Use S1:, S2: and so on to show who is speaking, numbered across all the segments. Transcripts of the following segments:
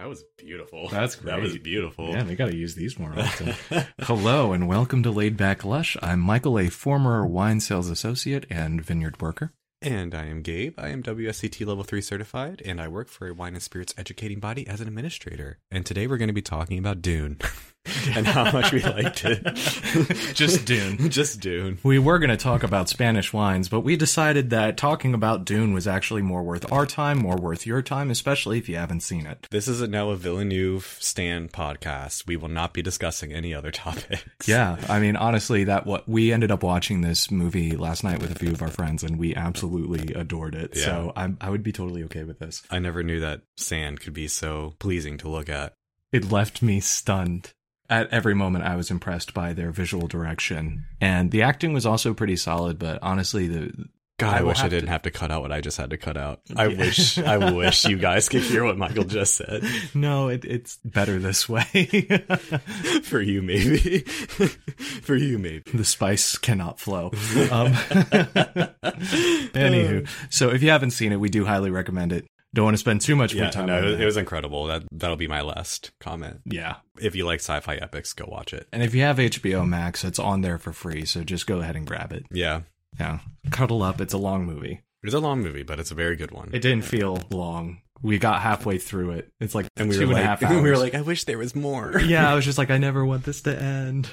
S1: That was beautiful.
S2: That's
S1: That was beautiful.
S2: Yeah, they got to use these more often. Hello and welcome to Laid Back Lush. I'm Michael, a former wine sales associate and vineyard worker.
S1: And I am Gabe. I am WSET Level 3 certified, and I work for a wine and spirits educating body as an administrator. And today we're going to be talking about Dune and how much we liked it.
S2: Just Dune.
S1: Just Dune.
S2: We were going to talk about Spanish wines, but we decided that talking about Dune was actually more worth our time, more worth your time, especially if you haven't seen it.
S1: This is a Noah Villeneuve stand podcast. We will not be discussing any other topics.
S2: Yeah, I mean, honestly, that what we ended up watching this movie last night with a few of our friends, and we absolutely adored it.
S1: Yeah.
S2: So I'm, I would be totally okay with this.
S1: I never knew that sand could be so pleasing to look at.
S2: It left me stunned. At every moment, I was impressed by their visual direction, and the acting was also pretty solid. But honestly, the
S1: God,
S2: I
S1: I, wish I didn't
S2: to-
S1: have to cut out what I just had to cut out. I
S2: Yeah.
S1: wish, I wish you guys could hear what Michael just said.
S2: no, it, it's better this way.
S1: For you, maybe. For you, maybe.
S2: the spice cannot flow. Um, anywho, so if you haven't seen it, we do highly recommend it. Don't want to spend too much more
S1: Yeah,
S2: time.
S1: no,
S2: on
S1: it was, it was incredible. That that'll be my last comment.
S2: yeah.
S1: If you like sci-fi epics, go watch it.
S2: And if you have HBO Max, it's on there for free. So just go ahead and grab it.
S1: Yeah,
S2: Yeah. Cuddle up. It's a long movie.
S1: it's a long movie, but it's a very good one.
S2: It didn't feel long. We got halfway through it. It's like
S1: and we
S2: two
S1: were
S2: and a
S1: like,
S2: half hours.
S1: we were like, I wish there was more.
S2: yeah, I was just like, I never want this to end.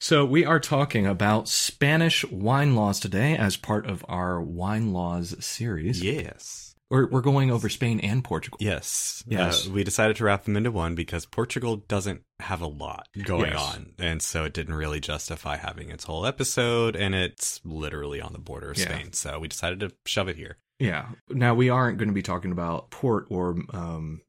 S2: So we are talking about Spanish wine laws today as part of our wine laws series.
S1: Yes.
S2: We're, we're going over Spain and Portugal.
S1: Yes.
S2: Yes.
S1: Uh, we decided to wrap them into one because Portugal doesn't have a lot going
S2: Yes.
S1: on. And so it didn't really justify having its whole episode. And it's literally on the border of
S2: Yeah.
S1: Spain. So we decided to shove it here.
S2: Yeah. Now we aren't going to be talking about port or um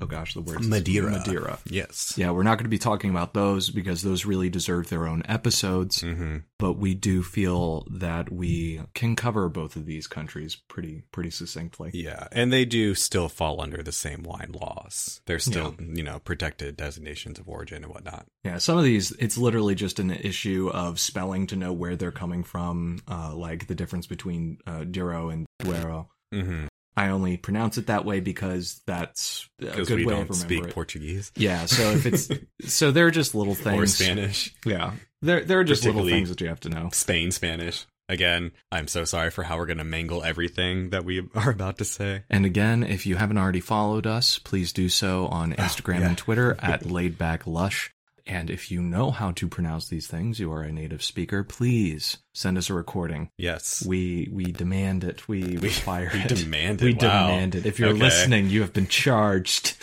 S2: oh gosh, the word
S1: Madeira.
S2: Madeira.
S1: Yes.
S2: Yeah, we're not going to be talking about those because those really deserve their own episodes,
S1: hmm
S2: but we do feel that we can cover both of these countries pretty pretty succinctly.
S1: Yeah. And they do still fall under the same wine laws. They're still, you know, protected designations of origin and whatnot.
S2: Yeah, some of these it's literally just an issue of spelling to know where they're coming from, uh like the difference between uh Douro and Duero.
S1: Mm-hmm.
S2: I only pronounce it that way because that's a good
S1: we
S2: way
S1: don't
S2: of
S1: speak
S2: it.
S1: Portuguese
S2: Yeah, so if it's so they're just little things.
S1: or Spanish.
S2: Yeah, there there are just little things that you have to know.
S1: Spain Spanish. Again, I'm so sorry for how we're going to mangle everything that we are about to say.
S2: And again, if you haven't already followed us, please do so on oh, Instagram
S1: yeah.
S2: and Twitter at laidbacklush. And if you know how to pronounce these things, you are a native speaker, please send us a recording.
S1: Yes.
S2: We we demand it. We, require
S1: we
S2: it.
S1: demand it.
S2: We
S1: Wow.
S2: demand it. If you're
S1: Okay.
S2: listening, you have been charged.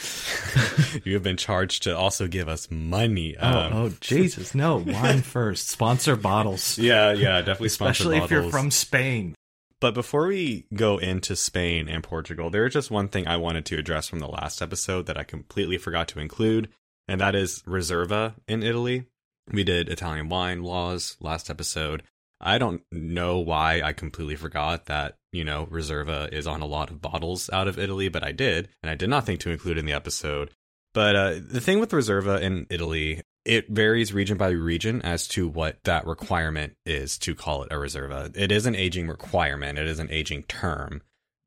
S1: you have been charged to also give us money.
S2: Oh,
S1: Um,
S2: oh Jesus, no! Wine first. Sponsor bottles,
S1: Yeah, yeah, definitely sponsor bottles.
S2: especially if you're from Spain.
S1: But before we go into Spain and Portugal, there is just one thing I wanted to address from the last episode that I completely forgot to include, and that is Reserva in Italy. We did Italian wine laws last episode. I don't know why I completely forgot that, you know, Reserva is on a lot of bottles out of Italy, but I did, and I did not think to include in the episode. But uh, the thing with Reserva in Italy, it varies region by region as to what that requirement is to call it a Reserva. It is an aging requirement, it is an aging term.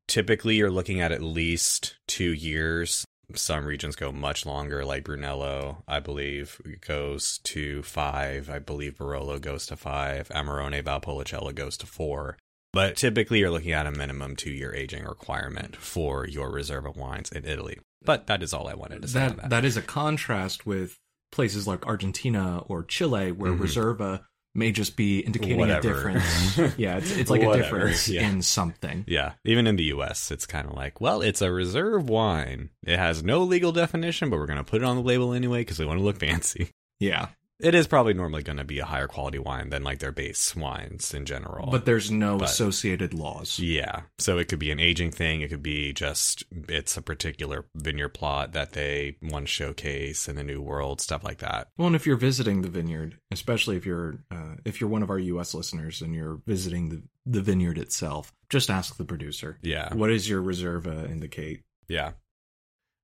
S1: Typically, you're looking at at least two years. Some regions go much longer, like Brunello, I believe, goes to five. I believe Barolo goes to five. Amarone Valpolicella goes to four. But typically, you're looking at a minimum two year aging requirement for your Reserva wines in Italy. But that is all I wanted to say.
S2: that
S1: that.
S2: that is a contrast with places like Argentina or Chile, where
S1: Mhm.
S2: Reserva may just be indicating
S1: Whatever.
S2: a difference. yeah, it's it's like a difference
S1: yeah.
S2: in something.
S1: Yeah, even in the US, it's kind of like, well, it's a reserve wine. It has no legal definition, but we're going to put it on the label anyway because we want to look fancy.
S2: Yeah,
S1: It is probably normally going to be a higher quality wine than like their base wines in general.
S2: but there's no
S1: But-
S2: associated laws.
S1: yeah, so it could be an aging thing. It could be just it's a particular vineyard plot that they want to showcase in the new world, stuff like that.
S2: Well, and if you're visiting the vineyard, especially if you're uh, if you're one of our U.S. listeners and you're visiting the the vineyard itself, just ask the producer.
S1: Yeah,
S2: What does your Reserva indicate?
S1: yeah.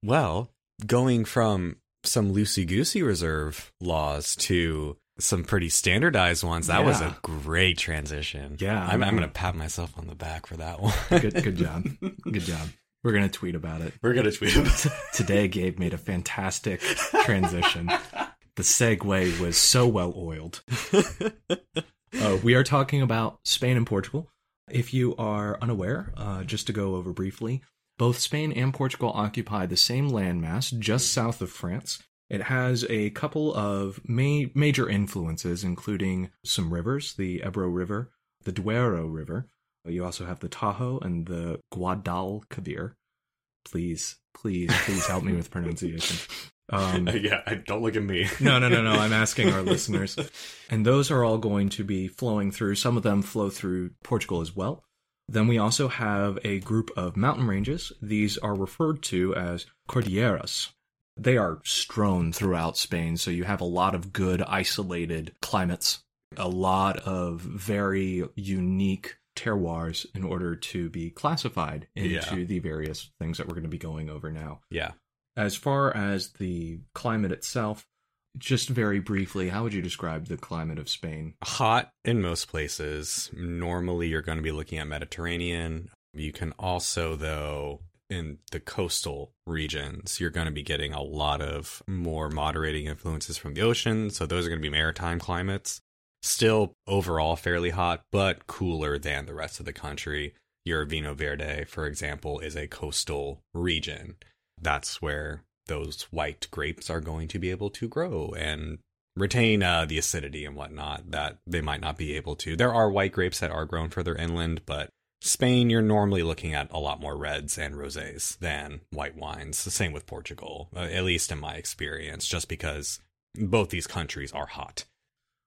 S1: Well, going from some loosey goosey reserve laws to some pretty standardized ones. That was a great transition.
S2: Yeah,
S1: I'm, I'm going to pat myself on the back for that one.
S2: Good, good job. Good job. We're gonna tweet about it.
S1: We're gonna tweet about it.
S2: Today, Gabe made a fantastic transition. the segue was so well oiled. Uh, we are talking about Spain and Portugal. If you are unaware, uh, just to go over briefly, both Spain and Portugal occupy the same landmass just south of France. It has a couple of ma- major influences, including some rivers, the Ebro River, the Duero River. You also have the Tajo and the Guadalquivir. Please, please, please help me with pronunciation. Um,
S1: yeah, don't look at me.
S2: no, no, no, no. I'm asking our listeners. And those are all going to be flowing through. Some of them flow through Portugal as well. Then we also have a group of mountain ranges. These are referred to as cordilleras. They are strewn throughout Spain, so you have a lot of good isolated climates, a lot of very unique terroirs in order to be classified into
S1: Yeah.
S2: the various things that we're going to be going over now.
S1: Yeah.
S2: As far as the climate itself, just very briefly, how would you describe the climate of Spain?
S1: hot in most places. Normally, you're going to be looking at Mediterranean. You can also, though, in the coastal regions, you're going to be getting a lot of more moderating influences from the ocean. So, those are going to be maritime climates. Still overall fairly hot, but cooler than the rest of the country. Your Vinho Verde, for example, is a coastal region. That's where those white grapes are going to be able to grow and retain uh, the acidity and whatnot that they might not be able to. There are white grapes that are grown further inland, but Spain, you're normally looking at a lot more reds and rosés than white wines. The same with Portugal, uh, at least in my experience, just because both these countries are hot.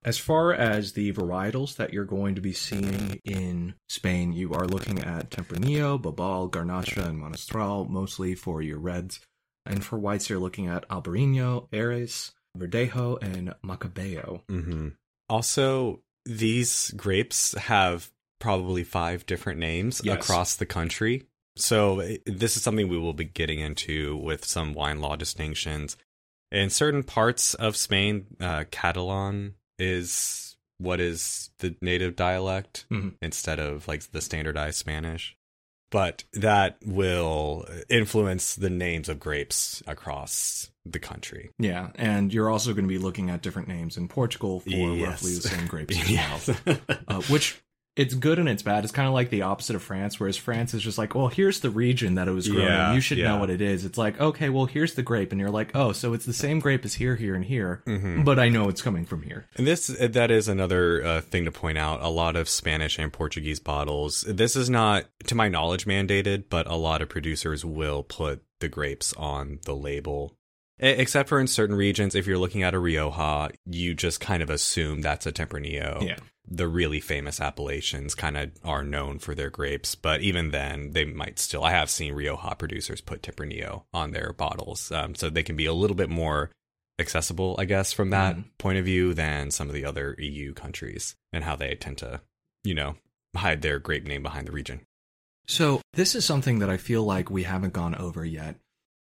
S2: As far as the varietals that you're going to be seeing in Spain, you are looking at Tempranillo, Bobal, Garnacha, and Monastrell, mostly for your reds. And for whites, you're looking at Albarino, Airén, Verdejo, and Macabeo.
S1: hmm Also, these grapes have probably five different names
S2: Yes.
S1: across the country. So, this is something we will be getting into with some wine law distinctions. In certain parts of Spain, uh, Catalan is what is the native dialect
S2: Mhm.
S1: instead of like the standardized Spanish. But that will influence the names of grapes across the country.
S2: Yeah, and you're also going to be looking at different names in Portugal for
S1: Yes.
S2: roughly the same grapes as well. uh, which it's good and it's bad. It's kind of like the opposite of France, whereas France is just like, well, here's the region that it was grown
S1: Yeah,
S2: in. You should know what it is. It's like, okay, well, here's the grape, and you're like, oh, so it's the same grape as here, here, and here,
S1: Mhm.
S2: but I know it's coming from here.
S1: And this that is another uh, thing to point out. A lot of Spanish and Portuguese bottles. This is not, to my knowledge, mandated, but a lot of producers will put the grapes on the label. Except for in certain regions, if you're looking at a Rioja, you just kind of assume that's a Tempranillo.
S2: Yeah.
S1: The really famous appellations kind of are known for their grapes, but even then, they might still. I have seen Rioja producers put Tempranillo on their bottles, um, so they can be a little bit more accessible, I guess, from that
S2: Mhm.
S1: point of view than some of the other EU countries and how they tend to, you know, hide their grape name behind the region.
S2: So this is something that I feel like we haven't gone over yet.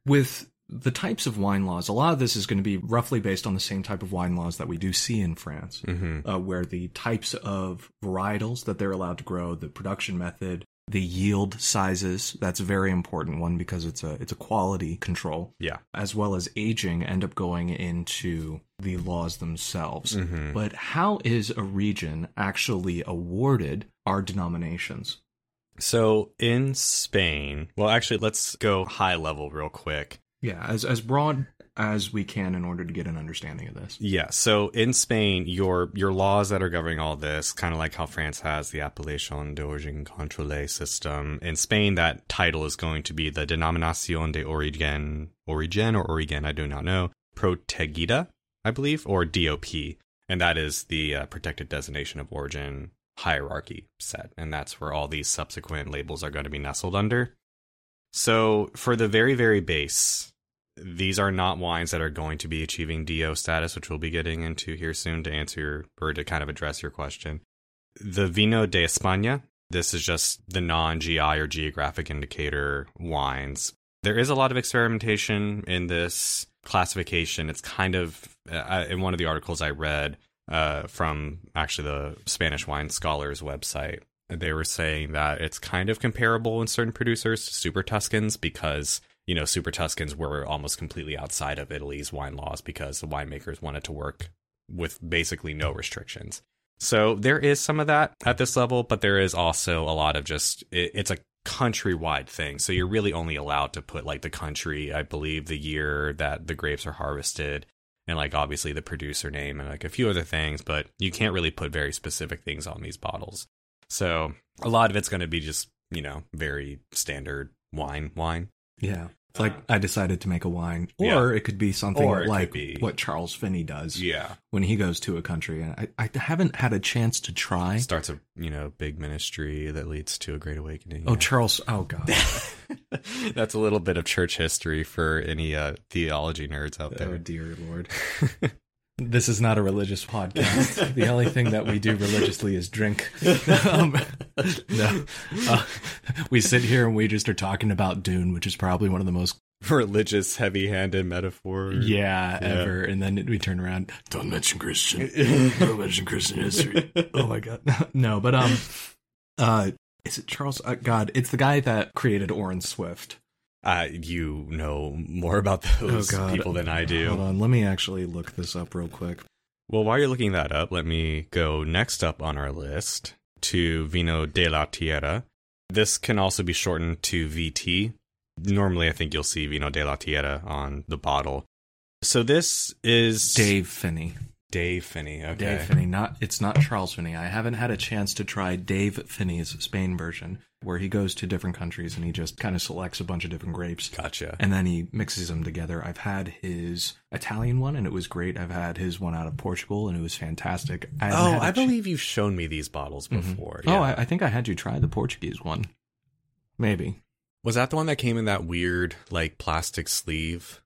S2: With the types of wine laws, a lot of this is going to be roughly based on the same type of wine laws that we do see in France.
S1: Mm-hmm.
S2: uh, where the types of varietals that they're allowed to grow, the production method, the yield sizes, that's a very important one because it's a it's a quality control,
S1: Yeah.
S2: as well as aging end up going into the laws themselves.
S1: Mm-hmm.
S2: But how is a region actually awarded our denominations?
S1: So in Spain, well, actually, let's go high level real quick.
S2: Yeah, as as broad as we can in order to get an understanding of this.
S1: Yeah. So in Spain, your your laws that are governing all this, kind of like how France has the Appellation d'Origine Contrôlée system. In Spain, that title is going to be the Denominación de Origen, Origen or Origen, I do not know, Protegida, I believe, or DOP, and that is the uh, protected designation of origin hierarchy set, and that's where all these subsequent labels are going to be nestled under. So for the very very base, these are not wines that are going to be achieving DO status, which we'll be getting into here soon to answer your, or to kind of address your question. The Vino de España, this is just the non GI or geographic indicator wines. There is a lot of experimentation in this classification. It's kind of, uh, in one of the articles I read uh, from actually the Spanish Wine Scholars website, they were saying that it's kind of comparable in certain producers to Super Tuscans because you know Super Tuscans were almost completely outside of Italy's wine laws because the winemakers wanted to work with basically no restrictions. So there is some of that at this level, but there is also a lot of just it, it's a countrywide thing. So you're really only allowed to put like the country, I believe, the year that the grapes are harvested, and like obviously the producer name and like a few other things, but you can't really put very specific things on these bottles. So a lot of it's going to be just, you know, very standard wine, wine.
S2: Yeah. It's like I decided to make a wine, or
S1: Yeah.
S2: it could be something
S1: Or
S2: like
S1: be-
S2: what Charles Finney does
S1: Yeah.
S2: when he goes to a country. And I, I haven't had a chance to try.
S1: Starts a, you know, big ministry that leads to a great awakening.
S2: Oh,
S1: Yeah.
S2: Charles! Oh God!
S1: That's a little bit of church history for any uh, theology nerds out there.
S2: oh
S1: there.
S2: dear Lord! this is not a religious podcast. the only thing that we do religiously is drink. um, no, uh, we sit here and we just are talking about Dune, which is probably one of the most
S1: Religious, heavy-handed metaphor.
S2: yeah,
S1: Yeah.
S2: ever. And then we turn around. Don't mention Christian. Don't mention Christian history. Oh my god. no, but um, uh, is it Charles? Uh, god, it's the guy that created Orin Swift.
S1: Uh, you know more about those
S2: Oh,
S1: people than I do.
S2: Hold on, let me actually look this up real quick.
S1: Well, while you're looking that up, let me go next up on our list to Vino de la Tierra. This can also be shortened to VT. Normally, I think you'll see Vino de la Tierra on the bottle. So this is
S2: Dave Phinney.
S1: Dave Phinney. Okay.
S2: Dave Phinney, not it's not Charles Finney. I haven't had a chance to try Dave Phinney's Spain version, where he goes to different countries and he just kind of selects a bunch of different grapes.
S1: Gotcha.
S2: and then he mixes them together. I've had his Italian one and it was great. I've had his one out of Portugal and it was fantastic. I
S1: Oh, I
S2: ch-
S1: believe you've shown me these bottles
S2: Mhm.
S1: before.
S2: Oh, I, I think I had you try the Portuguese one. Maybe.
S1: Was that the one that came in that weird, like, plastic sleeve?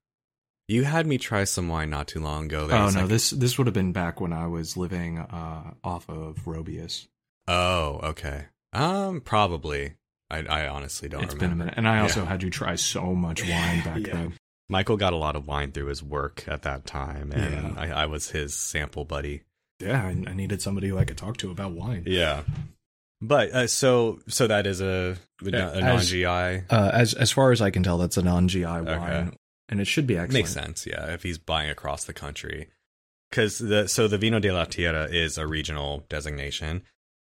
S1: You had me try some wine not too long ago. that
S2: oh no,
S1: like-
S2: this this would have been back when I was living uh, off of Robius.
S1: Oh, okay. Um, probably. I, I honestly don't
S2: It's
S1: remember.
S2: been a minute, and I also
S1: Yeah.
S2: had you try so much wine back
S1: Yeah.
S2: then.
S1: Michael got a lot of wine through his work at that time, and
S2: Yeah.
S1: I, I was his sample buddy.
S2: Yeah, I, I needed somebody who I could talk to about wine.
S1: Yeah. But uh, so so that is a a, non
S2: as-
S1: GI
S2: Uh, as as far as I can tell, that's a non GI wine, and it should be excellent.
S1: makes sense. Yeah, if he's buying across the country, because the so the Vino de la Tierra is a regional designation.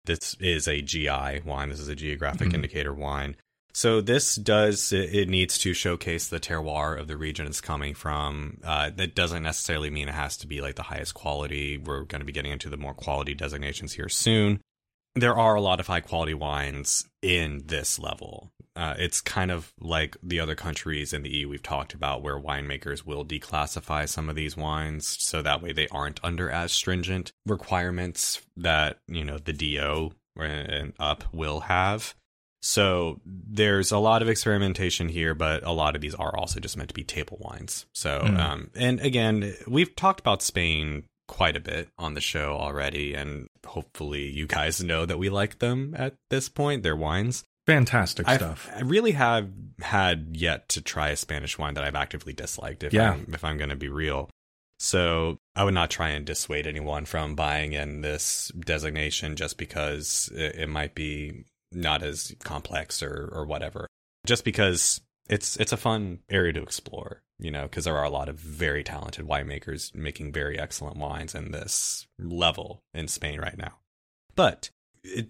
S1: This is a GI wine. This is a geographic
S2: Mhm.
S1: indicator wine. So this does it, it needs to showcase the terroir of the region it's coming from. Uh, that doesn't necessarily mean it has to be like the highest quality. We're going to be getting into the more quality designations here soon. There are a lot of high quality wines in this level. Uh, it's kind of like the other countries in the EU we've talked about, where winemakers will declassify some of these wines so that way they aren't under as stringent requirements that you know the DO and up will have. So there's a lot of experimentation here, but a lot of these are also just meant to be table wines. So,
S2: Mm.
S1: um, and again, we've talked about Spain quite a bit on the show already, and hopefully you guys know that we like them at this point. They're wines.
S2: Fantastic
S1: I've-
S2: stuff.
S1: I really have had yet to try a Spanish wine that I've actively disliked. If
S2: Yeah.
S1: I'm, if I'm going to be real, so I would not try and dissuade anyone from buying in this designation just because it, it might be not as complex or or whatever. Just because it's it's a fun area to explore, you know, because there are a lot of very talented winemakers making very excellent wines in this level in Spain right now. But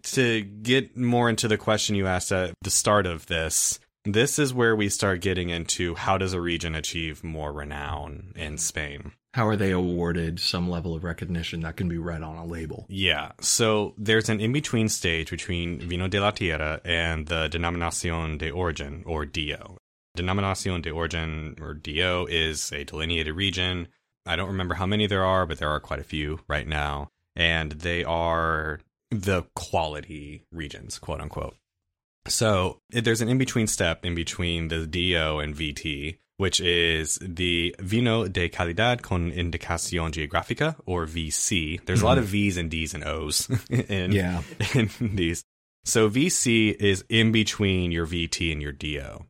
S1: to get more into the question you asked at the start of this, this is where we start getting into how does a region achieve more renown in Spain?
S2: How are they awarded some level of recognition that can be read on a label?
S1: Yeah, so there's an in between stage between Vino de la Tierra and the Denominación de Origen, or DO. Denominación de Origen, or DO, is a delineated region. I don't remember how many there are, but there are quite a few right now. And they are the quality regions, quote unquote. So there's an in between step in between the DO and VT, which is the Vino de Calidad con Indicación Geográfica, or VC. There's a lot of mm-hmm. V's and D's and O's in,
S2: Yeah.
S1: in these. So VC is in between your VT and your DO.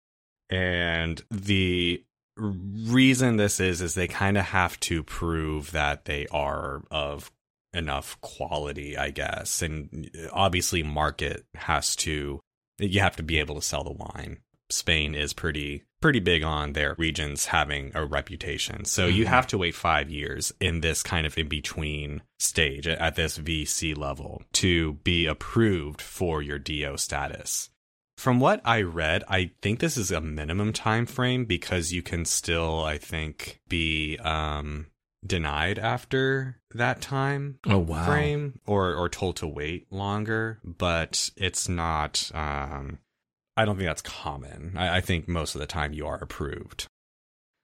S1: And the reason this is, is they kind of have to prove that they are of enough quality, I guess. And obviously, market has to, you have to be able to sell the wine. Spain is pretty pretty big on their regions having a reputation. So mm-hmm. you have to wait 5 years in this kind of in between stage at this VC level to be approved for your DO status. From what I read, I think this is a minimum time frame because you can still I think be um denied after that time
S2: oh wow
S1: frame or or told to wait longer but it's not um i don't think that's common I, I think most of the time you are approved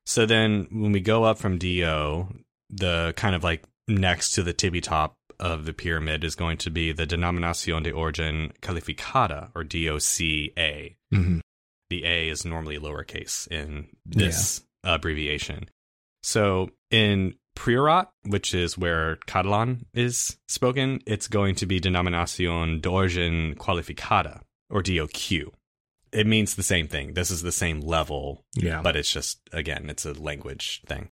S1: so then when we go up from do the kind of like next to the tippy top of the pyramid is going to be the denominación de origen calificada or DOCA. Mm-hmm. The A is normally lowercase in this yeah. abbreviation. So in Priorat, which is where Catalan is spoken, it's going to be Denominación de Origen Cualificada, or DOQ. It means the same thing. This is the same level,
S2: yeah.
S1: but it's just, again, it's a language thing.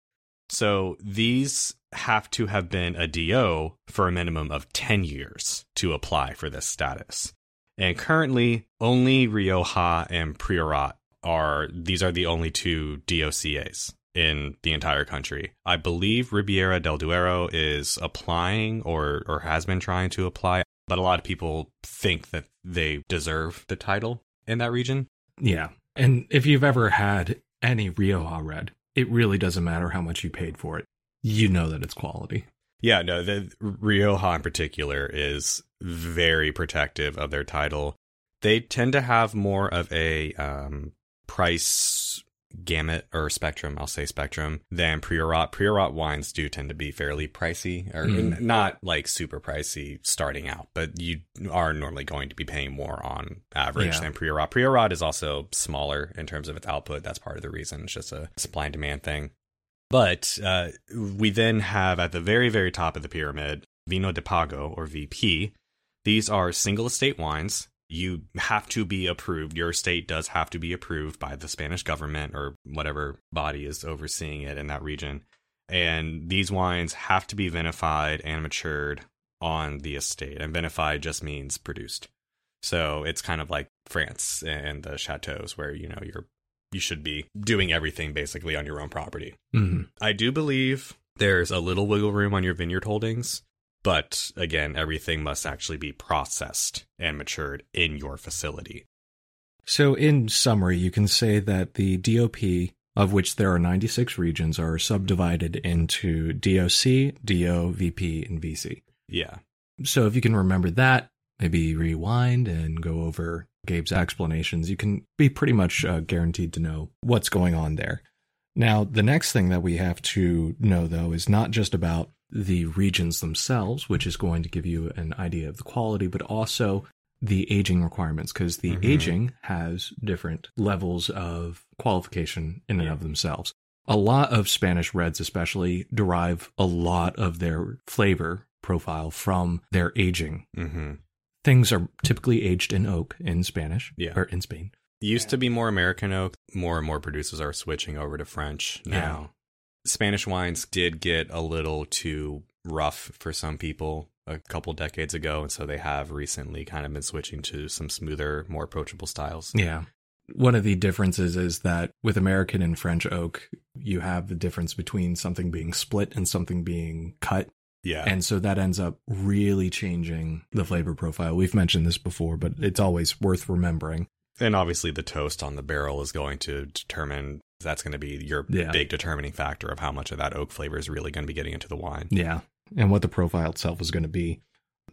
S1: So these have to have been a DO for a minimum of 10 years to apply for this status. And currently, only Rioja and Priorat are, these are the only two DOCAs in the entire country. I believe Ribera del Duero is applying or or has been trying to apply, but a lot of people think that they deserve the title in that region.
S2: Yeah. And if you've ever had any Rioja red, it really doesn't matter how much you paid for it. You know that it's quality.
S1: Yeah, no, the Rioja in particular is very protective of their title. They tend to have more of a um, price gamut or spectrum, I'll say spectrum, than Priorat. Priorat wines do tend to be fairly pricey, or mm. not like super pricey starting out, but you are normally going to be paying more on average yeah. than Priorat. Priorat is also smaller in terms of its output. That's part of the reason. It's just a supply and demand thing. But uh, we then have at the very, very top of the pyramid, Vino de Pago or VP. These are single estate wines you have to be approved. Your state does have to be approved by the Spanish government or whatever body is overseeing it in that region. And these wines have to be vinified and matured on the estate. And vinified just means produced. So it's kind of like France and the chateaus where, you know, you're you should be doing everything basically on your own property. Mm-hmm. I do believe there's a little wiggle room on your vineyard holdings but again, everything must actually be processed and matured in your facility.
S2: So, in summary, you can say that the DOP, of which there are 96 regions, are subdivided into DOC, DO, VP, and VC.
S1: Yeah.
S2: So, if you can remember that, maybe rewind and go over Gabe's explanations, you can be pretty much uh, guaranteed to know what's going on there. Now, the next thing that we have to know, though, is not just about the regions themselves, which is going to give you an idea of the quality, but also the aging requirements because the mm-hmm. aging has different levels of qualification in and of themselves. A lot of Spanish reds, especially, derive a lot of their flavor profile from their aging. Mm-hmm. Things are typically aged in oak in Spanish
S1: yeah.
S2: or in Spain.
S1: It used to be more American oak. More and more producers are switching over to French now. Spanish wines did get a little too rough for some people a couple decades ago, and so they have recently kind of been switching to some smoother, more approachable styles.
S2: Yeah. One of the differences is that with American and French oak, you have the difference between something being split and something being cut.
S1: Yeah.
S2: And so that ends up really changing the flavor profile. We've mentioned this before, but it's always worth remembering.
S1: And obviously, the toast on the barrel is going to determine that's going to be your yeah. big determining factor of how much of that oak flavor is really going to be getting into the wine.
S2: Yeah. And what the profile itself is going to be.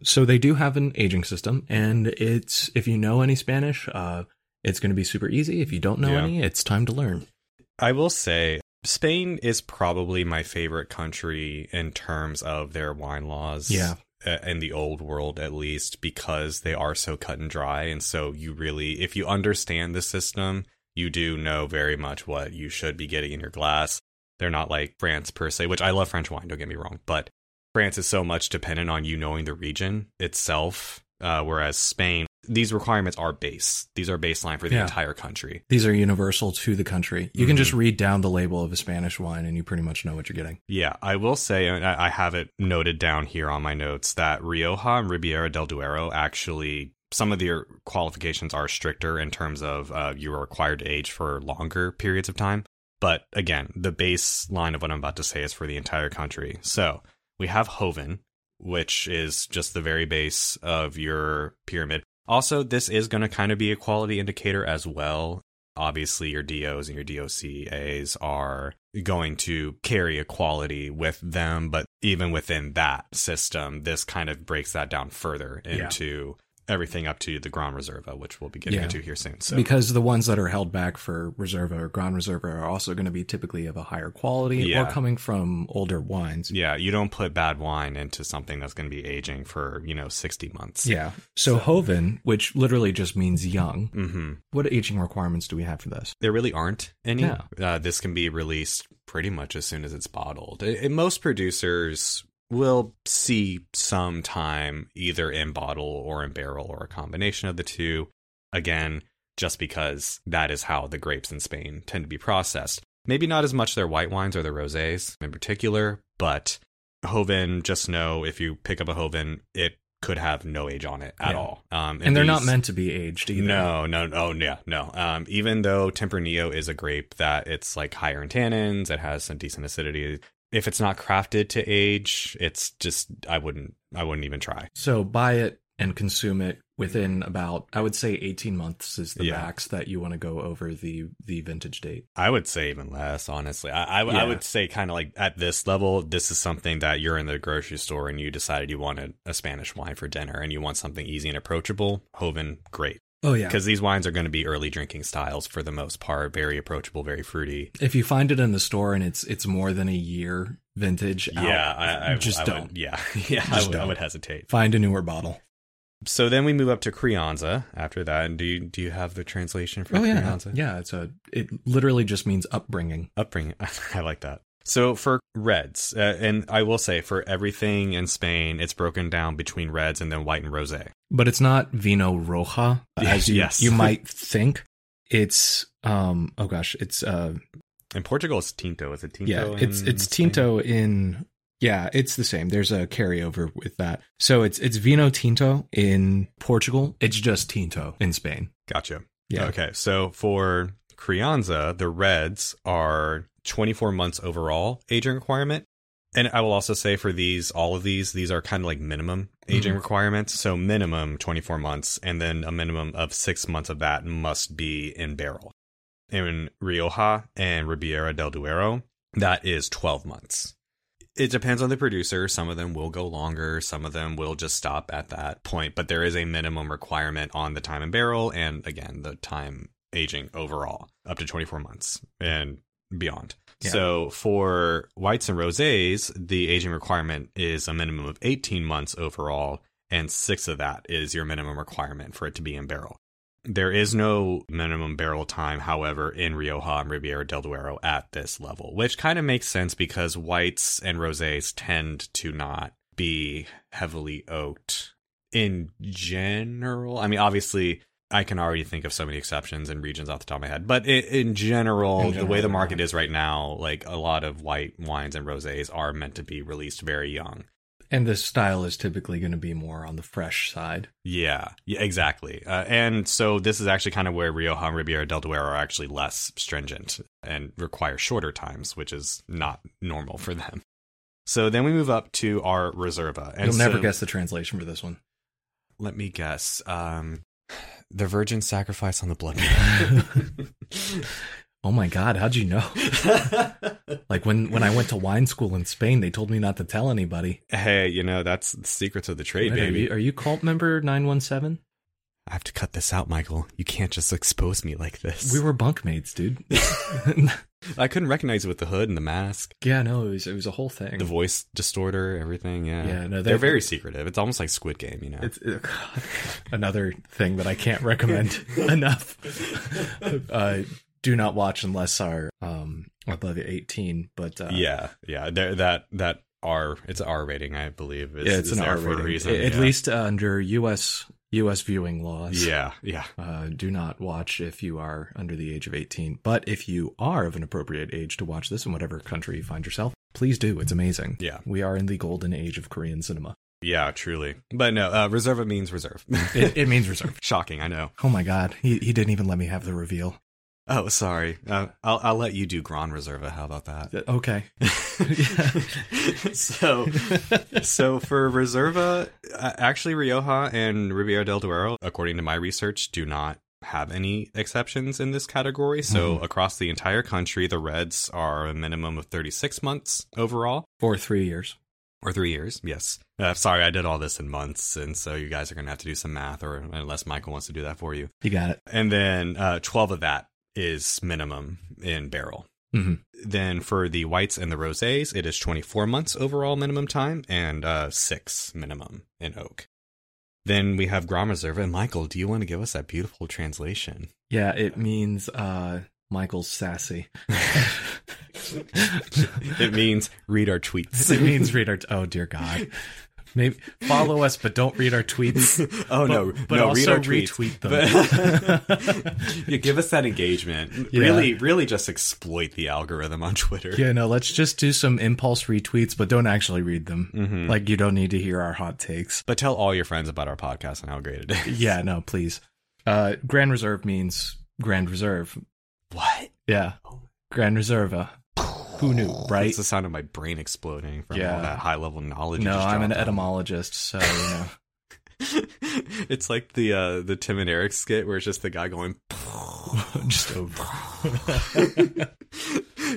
S2: So they do have an aging system, and it's if you know any Spanish, uh, it's going to be super easy. If you don't know yeah. any, it's time to learn.
S1: I will say Spain is probably my favorite country in terms of their wine laws.
S2: Yeah.
S1: In the old world, at least, because they are so cut and dry. And so, you really, if you understand the system, you do know very much what you should be getting in your glass. They're not like France per se, which I love French wine, don't get me wrong, but France is so much dependent on you knowing the region itself. Uh, whereas Spain, these requirements are base. These are baseline for the
S2: Yeah.
S1: entire country.
S2: These are universal to the country. You can
S1: Mhm.
S2: just read down the label of a Spanish wine and you pretty much know what you're getting.
S1: Yeah, I will say, and I have it noted down here on my notes that Rioja and Ribiera del Duero actually, some of their qualifications are stricter in terms of uh, you are required to age for longer periods of time. But again, the baseline of what I'm about to say is for the entire country. So we have Joven, which is just the very base of your pyramid. Also, this is going to kind of be a quality indicator as well. Obviously, your DOs and your DOCAs are going to carry a quality with them, but even within that system, this kind of breaks that down further into everything up to the Grand Reserva, which we'll be getting
S2: Yeah.
S1: into here soon. So
S2: Because the ones that are held back for Reserva or Grand Reserva are also going to be typically of a higher quality
S1: Yeah.
S2: or coming from older wines.
S1: yeah, you don't put bad wine into something that's going to be aging for, you know, 60 months.
S2: Yeah. So, Joven, which literally just means young,
S1: mm-hmm.
S2: what aging requirements do we have for this?
S1: There really aren't any.
S2: Yeah.
S1: Uh, this can be released pretty much as soon as it's bottled. I- I- most producers will see some time either in bottle or in barrel or a combination of the two. Again, just because that is how the grapes in Spain tend to be processed. Maybe not as much their white wines or their rosés in particular, but Joven, just know if you pick up a Joven, it could have no age on it at
S2: Yeah.
S1: all. Um,
S2: And, they're not meant to be aged either.
S1: no, no, oh yeah, no. Um, even though Tempranillo is a grape that it's like higher in tannins, it has some decent acidity. If it's not crafted to age, it's just I wouldn't I wouldn't even try.
S2: So, buy it and consume it within about, I would say 18 months is the
S1: Yeah.
S2: max that you want to go over the, the vintage date.
S1: I would say even less, honestly. I I, I would say kind of like at this level, this is something that you're in the grocery store and you decided you wanted a Spanish wine for dinner and you want something easy and approachable. Joven, great,
S2: Oh, yeah.
S1: because these wines are going to be early drinking styles for the most part. Very approachable, very fruity.
S2: If you find it in the store and it's it's more than a year vintage, out,
S1: Yeah, I, I
S2: just
S1: I
S2: don't.
S1: Would, yeah, yeah, I would, I would hesitate.
S2: Find a newer bottle.
S1: So then we move up to Crianza after that. And do you do you have the translation for
S2: Oh yeah, yeah. It's a. It literally just means upbringing.
S1: Upbringing. I like that. So for reds, uh, and I will say for everything in Spain, it's broken down between reds and then white and rosé.
S2: But it's not vino roja as you,
S1: Yes.
S2: you might think. It's um. Oh gosh, it's uh.
S1: In Portugal, it's tinto. Is it tinto?
S2: Yeah, it's it's
S1: Spain?
S2: tinto in. Yeah, it's the same. There's a carryover with that. So it's it's vino tinto in Portugal. It's just tinto in Spain.
S1: Gotcha.
S2: Yeah.
S1: Okay. So for Crianza, the reds are 24 months overall aging requirement. And I will also say for these, all of these, these are kind of like minimum aging
S2: Mhm.
S1: requirements. So minimum 24 months, and then a minimum of six months of that must be in barrel. In Rioja and Ribiera del Duero, that is 12 months. It depends on the producer. Some of them will go longer. Some of them will just stop at that point. But there is a minimum requirement on the time in barrel, and again, the time aging overall, up to 24 months and beyond.
S2: Yeah.
S1: So for whites and rosés, the aging requirement is a minimum of 18 months overall, and six of that is your minimum requirement for it to be in barrel. There is no minimum barrel time, however, in Rioja and Riviera del Duero at this level, which kind of makes sense because whites and rosés tend to not be heavily oaked in general. I mean, obviously, I can already think of so many exceptions and regions off the top of my head, but in general,
S2: In
S1: the way the market is right now, like a lot of white wines and rosés are meant to be released very young.
S2: And the style is typically going to be more on the fresh side.
S1: Yeah, yeah, exactly. Uh, and so this is actually kind of where Rioja and Ribiera del Duero are actually less stringent and require shorter times, which is not normal for them. So then we move up to our Reserva. And
S2: You'll never
S1: so-
S2: guess the translation for this one.
S1: Let me guess. Um, the virgin sacrifice on the blood.
S2: Oh my god, how'd you know? Like when when I went to wine school in Spain, they told me not to tell anybody.
S1: hey, you know that's the secrets of the trade,
S2: Wait, are,
S1: baby.
S2: you, are you cult member nine one seven?
S1: I have to cut this out, Michael. You can't just expose me like this.
S2: We were bunkmates, dude.
S1: I couldn't recognize you with the hood and the mask,
S2: yeah, no, it was it was a whole thing.
S1: the voice distorter, everything. Yeah,
S2: Yeah, no,
S1: they're
S2: they-
S1: very secretive. It's almost like Squid Game, you know.
S2: It's uh, another thing that I can't recommend enough. Uh, do not watch unless are um above eighteen. But uh,
S1: yeah, yeah. There, that that R, it's R rating, I believe. Is,
S2: yeah, it's an R
S1: for a
S2: rating.
S1: reason.
S2: At
S1: yeah.
S2: least uh, under U.S. U.S. viewing laws.
S1: Yeah, yeah.
S2: Uh, do not watch if you are under the age of 18. But if you are of an appropriate age to watch this in whatever country you find yourself, please do. It's amazing.
S1: Yeah.
S2: We are in the golden age of Korean cinema.
S1: Yeah, truly. But no, uh, reserva means reserve.
S2: It, it means reserve.
S1: Shocking, I know.
S2: Oh my god, he, he didn't even let me have the reveal.
S1: Oh, sorry. Uh, I'll I'll let you do Grand Reserva. How about that?
S2: Okay.
S1: so, so for Reserva, uh, actually, Rioja and Riviera del Duero, according to my research, do not have any exceptions in this category. So, across the entire country, the Reds are a minimum of 36 months overall.
S2: For three years.
S1: Or three years, yes. Uh, sorry, I did all this in months, and so you guys are going to have to do some math, or unless Michael wants to do that for you.
S2: You got it.
S1: And then uh, 12 of that is minimum in barrel.
S2: Mhm.
S1: Then for the whites and the rosés, it is 24 months overall minimum time and uh, six minimum in oak. Then we have Grand Reserva. And Michael, do you want to give us that beautiful translation?
S2: Yeah, it means uh, Michael's sassy.
S1: it means read our tweets.
S2: it means read our. oh dear God. Maybe follow us, but don't read our tweets.
S1: Oh no,
S2: But- but
S1: no,
S2: also
S1: read our tweets.
S2: retweet them.
S1: But- yeah, give us that engagement.
S2: Yeah.
S1: Really, really, just exploit the algorithm on Twitter.
S2: Yeah, no, let's just do some impulse retweets, but don't actually read them.
S1: Mhm.
S2: Like, you don't need to hear our hot takes.
S1: But tell all your friends about our podcast and how great it is.
S2: Yeah, no, please. Uh, Grand Reserve means Grand Reserve.
S1: What?
S2: Yeah. Grand Reserva. Who knew, right?
S1: It's the sound of my brain exploding from
S2: Yeah.
S1: all that high level knowledge.
S2: No, I'm an etymologist, so, you know.
S1: it's like the uh the Tim and Eric skit where it's just the guy going.
S2: just over.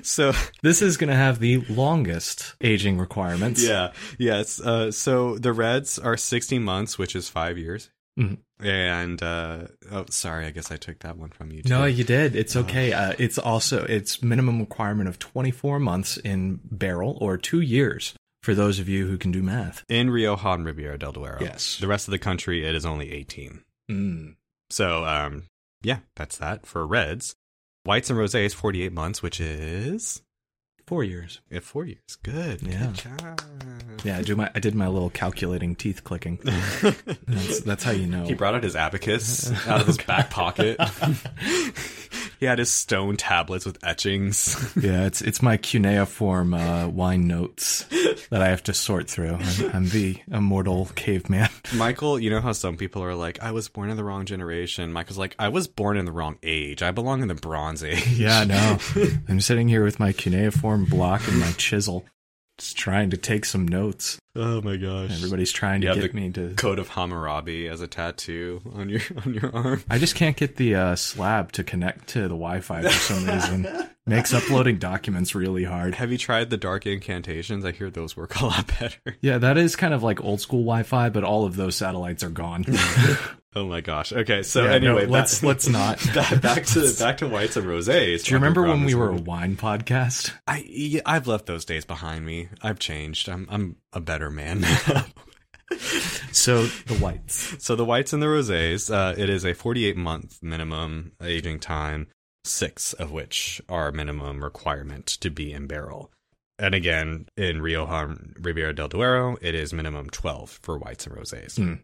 S1: so
S2: This is going to have the longest aging requirements.
S1: yeah, yes. Uh, so the Reds are 60 months, which is five years.
S2: Mhm.
S1: And uh, oh, sorry, I guess I took that one from you.
S2: No, you did. It's okay. Uh, it's also it's minimum requirement of 24 months in barrel or 2 years for those of you who can do math.
S1: in Rioja and Riviera del Duero.
S2: Yes.
S1: The rest of the country, it is only 18.
S2: Mm.
S1: So, um, yeah, that's that for Reds. Whites and Rosés, 48 months, which is
S2: 4 years.
S1: yeah, four years. Good.
S2: Yeah.
S1: Good job.
S2: Yeah, I do my I did my little calculating teeth clicking. That's that's how you know.
S1: He brought out his abacus out of his back pocket. he had his stone tablets with etchings.
S2: yeah, it's it's my cuneiform uh, wine notes that I have to sort through. I'm, I'm the immortal caveman.
S1: Michael, you know how some people are like, I was born in the wrong generation. Michael's like, I was born in the wrong age. I belong in the Bronze Age.
S2: Yeah, no. I'm sitting here with my cuneiform block and my chisel, just trying to take some notes.
S1: Oh my gosh.
S2: Everybody's trying to
S1: Yeah,
S2: get
S1: the-
S2: me to.
S1: Code of Hammurabi as a tattoo on your on your arm.
S2: I just can't get the uh, slab to connect to the Wi-Fi for some reason. Makes uploading documents really hard.
S1: Have you tried the dark incantations? I hear those work a lot better.
S2: Yeah, that is kind of like old school Wi-Fi, but all of those satellites are gone.
S1: Oh my gosh. Okay, so
S2: Yeah, no,
S1: anyway,
S2: let's
S1: back,
S2: let's not.
S1: back, back to back to whites and rosés.
S2: Do you remember when we were a wine podcast?
S1: I yeah, I've left those days behind me. I've changed. I'm I'm a better man.
S2: So the whites.
S1: so the whites and the rosés, uh, it is a 48 month minimum aging time, six of which are minimum requirement to be in barrel. And again, in Rioja Riviera del Duero, it is minimum 12 for whites and rosés.
S2: Hmm.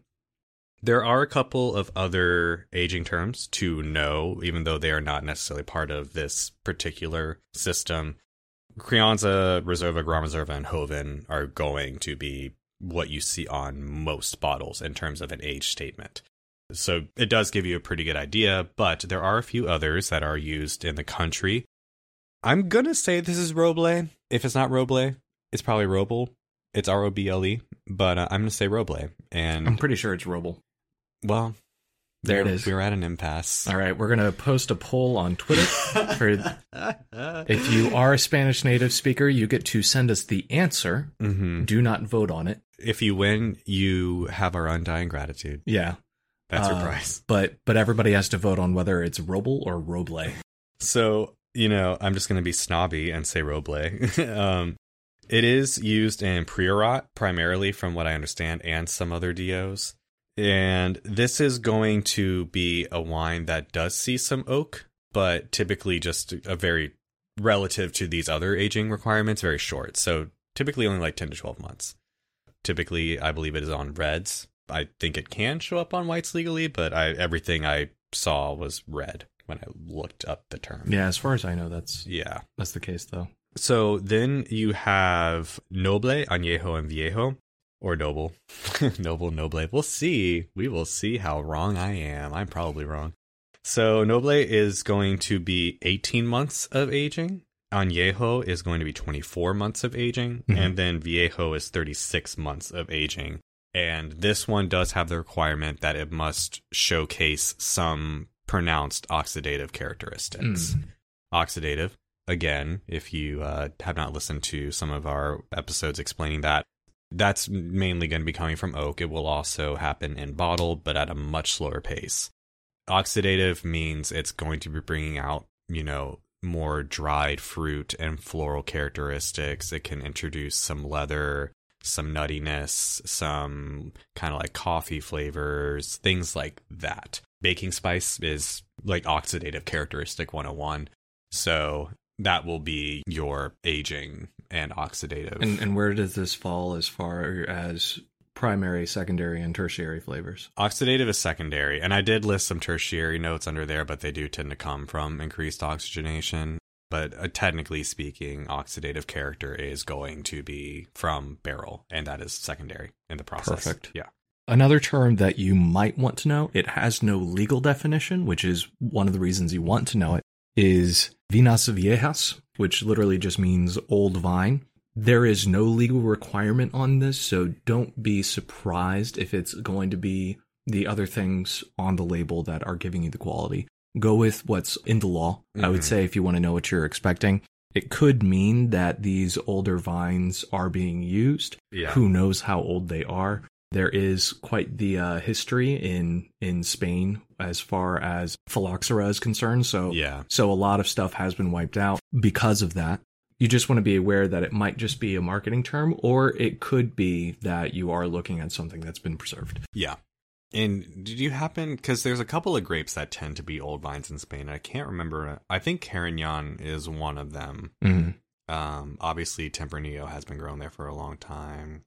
S1: There are a couple of other aging terms to know, even though they are not necessarily part of this particular system. Crianza, Reserva, Grand Reserva, and Joven are going to be what you see on most bottles in terms of an age statement. So it does give you a pretty good idea, but there are a few others that are used in the country. I'm going to say this is Roble. If it's not Roble, it's probably Roble. It's R O B L E, but uh, I'm going to say Roble. And
S2: I'm pretty sure it's Roble.
S1: well,
S2: There it
S1: we're-
S2: is.
S1: We're at an impasse.
S2: All right, we're gonna post a poll on Twitter for if you are a Spanish native speaker, you get to send us the answer.
S1: hmm
S2: Do not vote on it.
S1: If you win, you have our undying gratitude.
S2: Yeah,
S1: That's your
S2: Uh,
S1: prize.
S2: but but everybody has to vote on whether it's Roble or Roble.
S1: So, you know, I'm just going to be snobby and say Roble. um, it is used in Priorat primarily, from what I understand, and some other DOs. And this is going to be a wine that does see some oak, but typically just a very relative to these other aging requirements, very short. So typically only like 10 to 12 months. Typically, I believe it is on reds I think it can show up on whites legally, but I everything I saw was red when I looked up the term.
S2: Yeah, as far as I know, that's
S1: Yeah.
S2: that's the case though.
S1: So then you have Noble, Añejo, and Viejo, or Noble. noble, Noble. We'll see. We will see how wrong I am. I'm probably wrong. So Noble is going to be 18 months of aging. Añejo is going to be 24 months of aging.
S2: Mhm.
S1: And then Viejo is 36 months of aging. And this one does have the requirement that it must showcase some pronounced oxidative characteristics.
S2: Mm.
S1: Oxidative, again, if you uh, have not listened to some of our episodes explaining that, that's mainly going to be coming from oak. It will also happen in bottle, but at a much slower pace. Oxidative means it's going to be bringing out, you know, more dried fruit and floral characteristics. It can introduce some leather, some nuttiness, some kind of like coffee flavors, things like that. Baking spice is like oxidative characteristic 101. So that will be your aging and oxidative.
S2: And and where does this fall as far as primary, secondary, and tertiary flavors?
S1: Oxidative is secondary, and I did list some tertiary notes under there, but they do tend to come from increased oxygenation. But uh, technically speaking, oxidative character is going to be from barrel, and that is secondary in the process.
S2: Perfect.
S1: Yeah.
S2: Another term that you might want to know, it has no legal definition, which is one of the reasons you want to know it, is viñas viejas, which literally just means old vine. There is no legal requirement on this, so don't be surprised if it's going to be the other things on the label that are giving you the quality. Go with what's in the law. I would
S1: Mhm.
S2: say if you want to know what you're expecting, it could mean that these older vines are being used.
S1: Yeah.
S2: Who knows how old they are? There is quite the uh, history in in Spain as far as phylloxera is concerned. So
S1: Yeah.
S2: so a lot of stuff has been wiped out because of that. You just want to be aware that it might just be a marketing term, or it could be that you are looking at something that's been preserved.
S1: Yeah. And did you happen because there's a couple of grapes that tend to be old vines in Spain. I can't remember. I think Carignan is one of them.
S2: Mm-hmm.
S1: Um, obviously, Tempranillo has been grown there for a long time.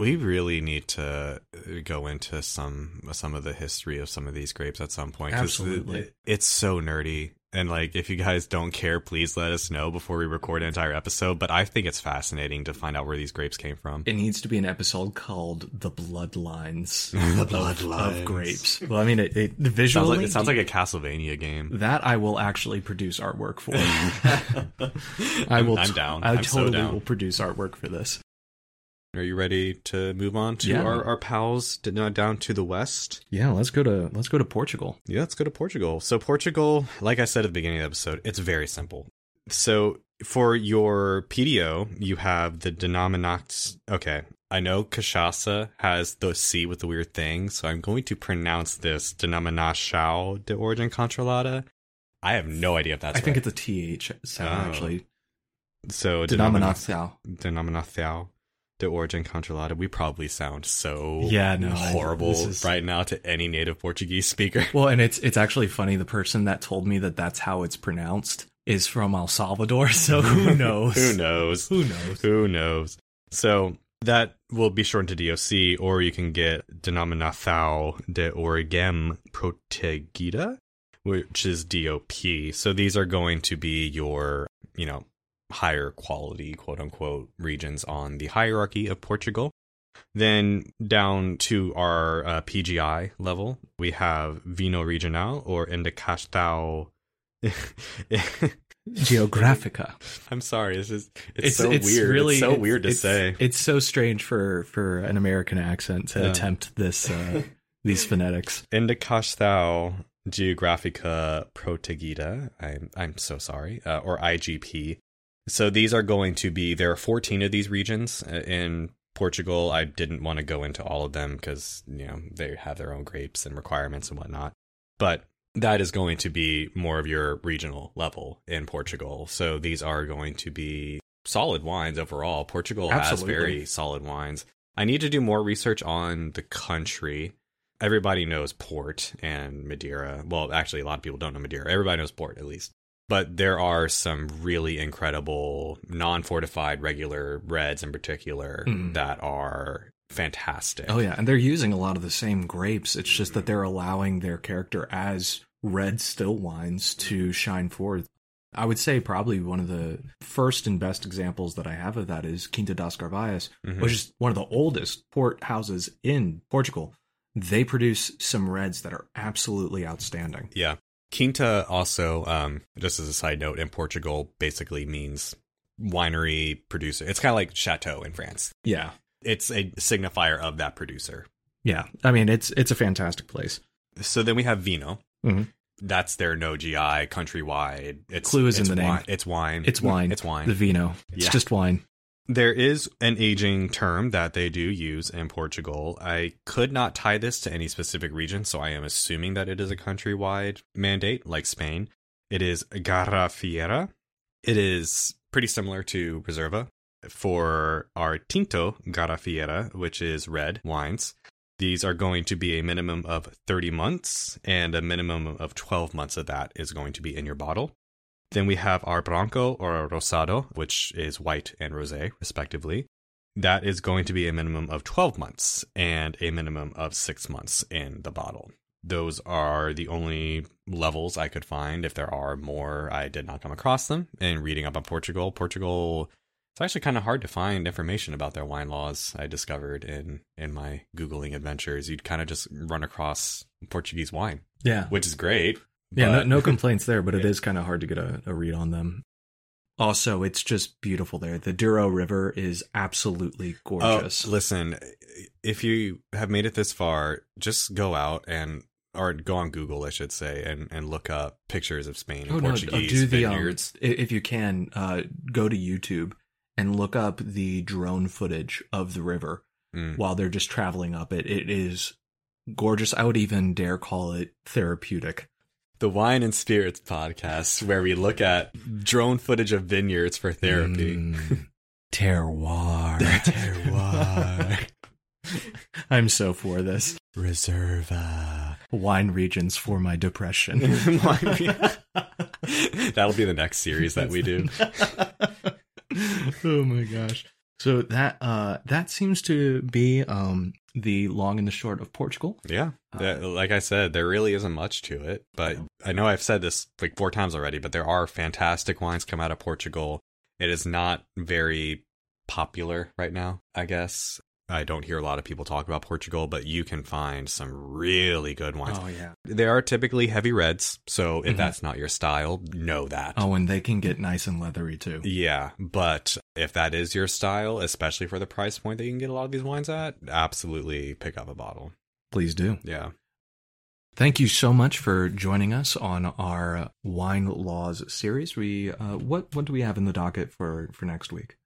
S1: We really need to uh, go into some some of the history of some of these grapes at some point.
S2: Absolutely.
S1: it- it's so nerdy. And like, if you guys don't care, please let us know before we record an entire episode. But I think it's fascinating to find out where these grapes came from.
S2: It needs to be an episode called "The Bloodlines."
S1: The
S2: of-
S1: Bloodlines.
S2: of grapes. Well, I mean, it, it
S1: Sounds
S2: visually
S1: like, it sounds like a Castlevania game.
S2: that I will actually produce artwork for. I will.
S1: I'm down.
S2: I
S1: I'm so
S2: totally
S1: down.
S2: will produce artwork for this.
S1: Are you ready to move on to
S2: Yeah.
S1: our, our pals down to the west?
S2: Yeah, let's go to let's go to Portugal.
S1: Yeah, let's go to Portugal. So Portugal, like I said at the beginning of the episode, it's very simple. So for your PDO, you have the denominax. Okay, I know Cachaça has the C with the weird thing, so I'm going to pronounce this denominação de origem controlada. I have no idea if that's
S2: I think it's a th sound
S1: Oh.
S2: actually.
S1: so
S2: Denominação.
S1: denominação de origem controlada. We probably sound so
S2: Yeah, no,
S1: horrible
S2: is-
S1: right now to any native Portuguese speaker.
S2: Well, and it's it's actually funny. The person that told me that that's how it's pronounced is from El Salvador. So who knows?
S1: Who knows?
S2: Who knows?
S1: Who knows? So that will be shortened to DOC, or you can get Denominação de Origem Protegida, which is DOP. So these are going to be your, you know, higher quality, quote unquote, regions on the hierarchy of Portugal. Then down to our uh, PGI level, we have Vino Regional or Indicação.
S2: Geográfica.
S1: I'm sorry. This is it's, so weird.
S2: Really,
S1: it's so
S2: it's-
S1: weird to
S2: it's-
S1: say.
S2: It's so strange for for an American accent to
S1: Yeah.
S2: attempt this uh, these phonetics.
S1: Indicação Geográfica Protegida. I'm I'm so sorry. Uh, or IGP. So these are going to be there are 14 of these regions uh, in Portugal. I didn't want to go into all of them because you know they have their own grapes and requirements and whatnot. But that is going to be more of your regional level in Portugal. So these are going to be solid wines overall. Portugal
S2: Absolutely.
S1: has very solid wines. I need to do more research on the country. Everybody knows port and Madeira. Well, actually, a lot of people don't know Madeira. Everybody knows port, at least. But there are some really incredible non fortified regular reds in particular
S2: Mm.
S1: that are fantastic.
S2: Oh yeah, and they're using a lot of the same grapes. It's just that they're allowing their character as red still wines to shine forth. I would say probably one of the first and best examples that I have of that is Quinta das Carvalhas,
S1: Mhm.
S2: which is one of the oldest port houses in Portugal. They produce some reds that are absolutely outstanding.
S1: Yeah. Quinta also, um, just as a side note, in Portugal basically means winery producer. It's kind of like chateau in France.
S2: Yeah.
S1: It's a signifier of that producer.
S2: Yeah. I mean, it's it's a fantastic place.
S1: So then we have Vino.
S2: Mhm.
S1: That's their no GI countrywide. It's
S2: Clue is in
S1: it's
S2: the name.
S1: wine. It's wine.
S2: It's wine.
S1: It's wine.
S2: The vino. It's
S1: Yeah.
S2: just wine.
S1: There is an aging term that they do use in Portugal. I could not tie this to any specific region, so I am assuming that it is a countrywide mandate, like Spain. It is Garrafeira. It is pretty similar to Reserva. For our Tinto Garrafeira, which is red wines, these are going to be a minimum of 30 months, and a minimum of 12 months of that is going to be in your bottle. Then we have our Branco or Rosado, which is white and rosé, respectively. That is going to be a minimum of 12 months and a minimum of six months in the bottle. Those are the only levels I could find. If there are more, I did not come across them. And reading up on Portugal, Portugal, it's actually kind of hard to find information about their wine laws. I discovered in in my googling adventures, you'd kind of just run across Portuguese wine,
S2: Yeah.
S1: which is great.
S2: Yeah, no,
S1: but-
S2: no complaints there, but it
S1: Yeah.
S2: is kind of hard to get a, a read on them. Also, it's just beautiful there. The Douro River is absolutely gorgeous.
S1: Oh, listen, if you have made it this far, just go out and or go on Google, I should say, and and look up pictures of Spain and
S2: Oh, no,
S1: Portuguese
S2: do the um,
S1: vineyards.
S2: i- if you can uh, go to YouTube and look up the drone footage of the river
S1: Mm.
S2: while they're just traveling up it. It is gorgeous. I would even dare call it therapeutic.
S1: The Wine and Spirits podcast, where we look at drone footage of vineyards for therapy.
S2: Mm. terroir.
S1: Terroir.
S2: I'm so for this.
S1: Reserva.
S2: Wine regions for my depression.
S1: That'll be the next series that we do.
S2: oh my gosh. So that uh that seems to be um the long and the short of Portugal.
S1: Yeah. That- like I said, there really isn't much to it. But I know I've said this like four times already, but there are fantastic wines come out of Portugal. It is not very popular right now, I guess. I don't hear a lot of people talk about Portugal, but you can find some really good wines.
S2: Oh yeah.
S1: They are typically heavy reds, so if
S2: Mhm.
S1: that's not your style, know that.
S2: Oh, and they can get nice and leathery too.
S1: Yeah, but if that is your style, especially for the price point that you can get a lot of these wines at, absolutely pick up a bottle.
S2: Please do.
S1: Yeah.
S2: Thank you so much for joining us on our wine laws series. We uh what what do we have in the docket for for next week?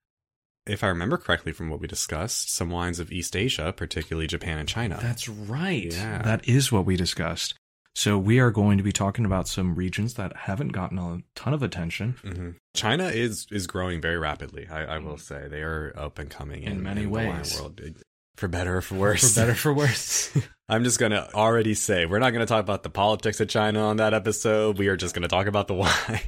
S1: If I remember correctly from what we discussed, some wines of East Asia, particularly Japan and China.
S2: That's right.
S1: Yeah.
S2: That is what we discussed. So we are going to be talking about some regions that haven't gotten a ton of attention.
S1: hmm China is is growing very rapidly. I, I will say they are up and coming
S2: In
S1: in,
S2: many
S1: wine
S2: ways.
S1: world, for better or for worse.
S2: For better or for worse.
S1: I'm just gonna already say we're not gonna talk about the politics of China on that episode. We are just gonna talk about the wine.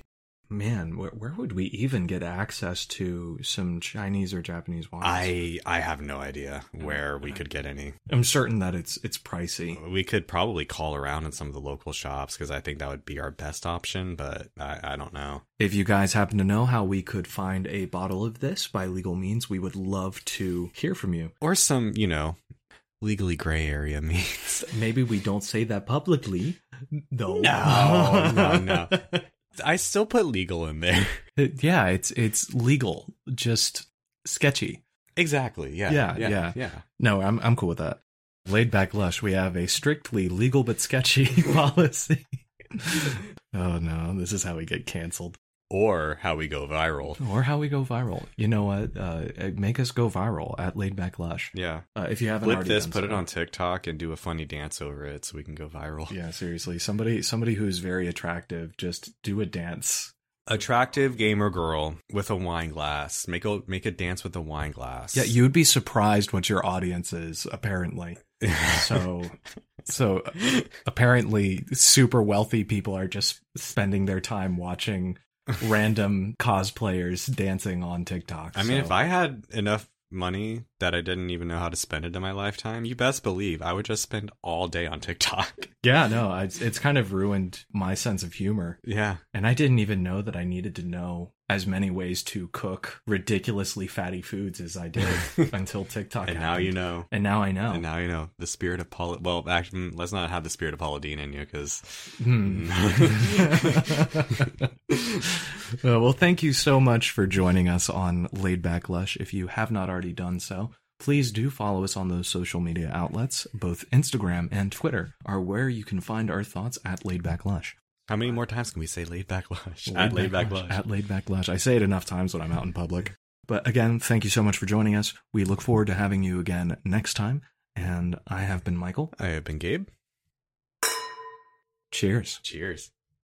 S2: Man, where, where would we even get access to some Chinese or Japanese wines?
S1: I I have no idea oh, where we could get any.
S2: I'm certain that it's it's pricey.
S1: We could probably call around in some of the local shops because I think that would be our best option, but I, I don't know.
S2: If you guys happen to know how we could find a bottle of this by legal means, we would love to hear from you.
S1: Or some, you know, legally gray area means.
S2: Maybe we don't say that publicly, though.
S1: No, no, no. I still put legal in there.
S2: It- yeah, it's it's legal, just sketchy.
S1: Exactly. Yeah.
S2: Yeah,
S1: Yeah.
S2: yeah.
S1: Yeah.
S2: No, I'm I'm cool with that. Laid back lush, we have a strictly legal but sketchy policy. oh no, this is how we get canceled.
S1: Or how we go viral.
S2: Or how we go viral. You know what? Uh, make us go viral at Laid Back Lush.
S1: Yeah.
S2: Uh, if you haven't
S1: Flip
S2: already
S1: this, put it on TikTok, and do a funny dance over it so we can go viral.
S2: Yeah, seriously. Somebody somebody who's very attractive, just do a dance.
S1: Attractive gamer girl with a wine glass. Make a make a dance with a wine glass.
S2: Yeah, you would be surprised what your audience is, apparently. So so apparently super wealthy people are just spending their time watching random cosplayers dancing on TikTok.
S1: I mean, if I had enough money that I didn't even know how to spend it in my lifetime, you best believe I would just spend all day on TikTok.
S2: Yeah, no, it's, it's kind of ruined my sense of humor.
S1: Yeah.
S2: And I didn't even know that I needed to know as many ways to cook ridiculously fatty foods as I did until TikTok.
S1: and now you know.
S2: And now I know.
S1: And now you know the spirit of Paul. Well, actually, let's not have the spirit of Paula Deen in you because.
S2: Hmm. Uh, well, thank you so much for joining us on Laid Back Lush. If you have not already done so, please do follow us on those social media outlets. Both Instagram and Twitter are where you can find our thoughts at Laid Back Lush.
S1: How many more times can we say laid back lush? at laid back lush.
S2: At Laid Back Lush. I say it enough times when I'm out in public. But again, thank you so much for joining us. We look forward to having you again next time. And I have been Michael.
S1: I have been Gabe.
S2: Cheers.
S1: Cheers.